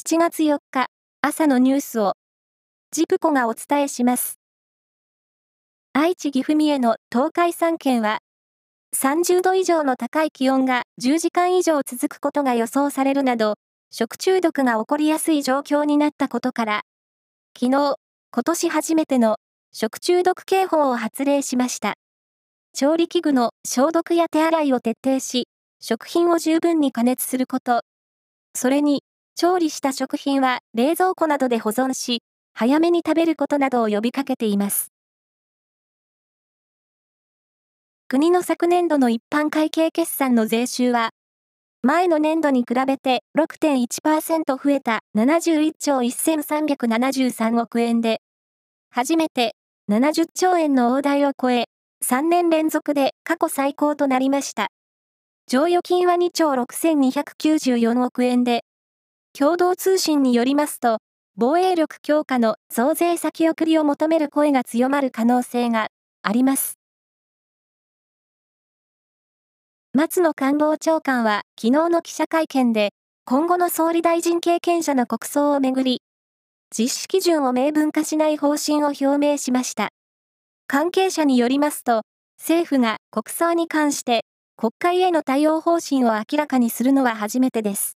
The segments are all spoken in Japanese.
7月4日朝のニュースをジプコがお伝えします。愛知岐阜三重の東海3県は30度以上の高い気温が10時間以上続くことが予想されるなど食中毒が起こりやすい状況になったことから昨日今年初めての食中毒警報を発令しました。調理器具の消毒や手洗いを徹底し食品を十分に加熱すること、それに調理した食品は冷蔵庫などで保存し、早めに食べることなどを呼びかけています。国の昨年度の一般会計決算の税収は、前の年度に比べて6.1%増えた71兆1373億円で、初めて70兆円の大台を超え、3年連続で過去最高となりました。剰余金は2兆6294億円で、共同通信によりますと、防衛力強化の増税先送りを求める声が強まる可能性があります。松野官房長官は昨日の記者会見で、今後の総理大臣経験者の国葬をめぐり、実施基準を明文化しない方針を表明しました。関係者によりますと、政府が国葬に関して国会への対応方針を明らかにするのは初めてです。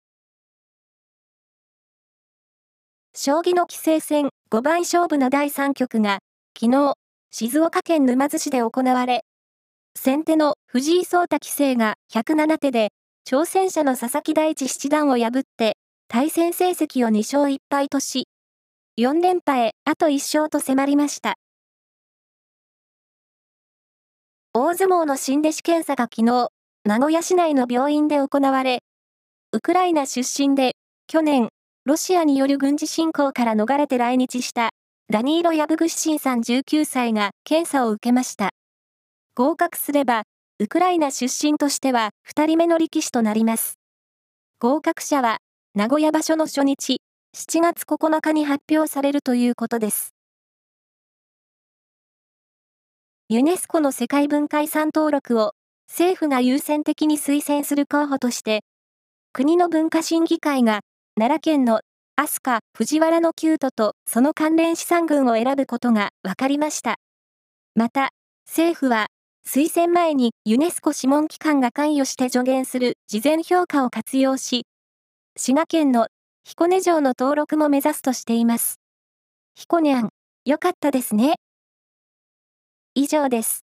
将棋の棋聖戦5番勝負の第3局が、昨日、静岡県沼津市で行われ、先手の藤井聡太棋聖が107手で、挑戦者の佐々木大地七段を破って、対戦成績を2勝1敗とし、4連覇へあと1勝と迫りました。大相撲の新弟子検査が昨日、名古屋市内の病院で行われ、ウクライナ出身で、去年、ロシアによる軍事侵攻から逃れて来日したダニーロ・ヤブグシシンさん19歳が検査を受けました。合格すれば、ウクライナ出身としては2人目の力士となります。合格者は、名古屋場所の初日、7月9日に発表されるということです。ユネスコの世界文化遺産登録を政府が優先的に推薦する候補として、国の文化審議会が奈良県の飛鳥、藤原のキュートとその関連資産群を選ぶことが分かりました。また、政府は、推薦前にユネスコ諮問機関が関与して助言する事前評価を活用し、滋賀県の彦根城の登録も目指すとしています。彦根案、よかったですね。以上です。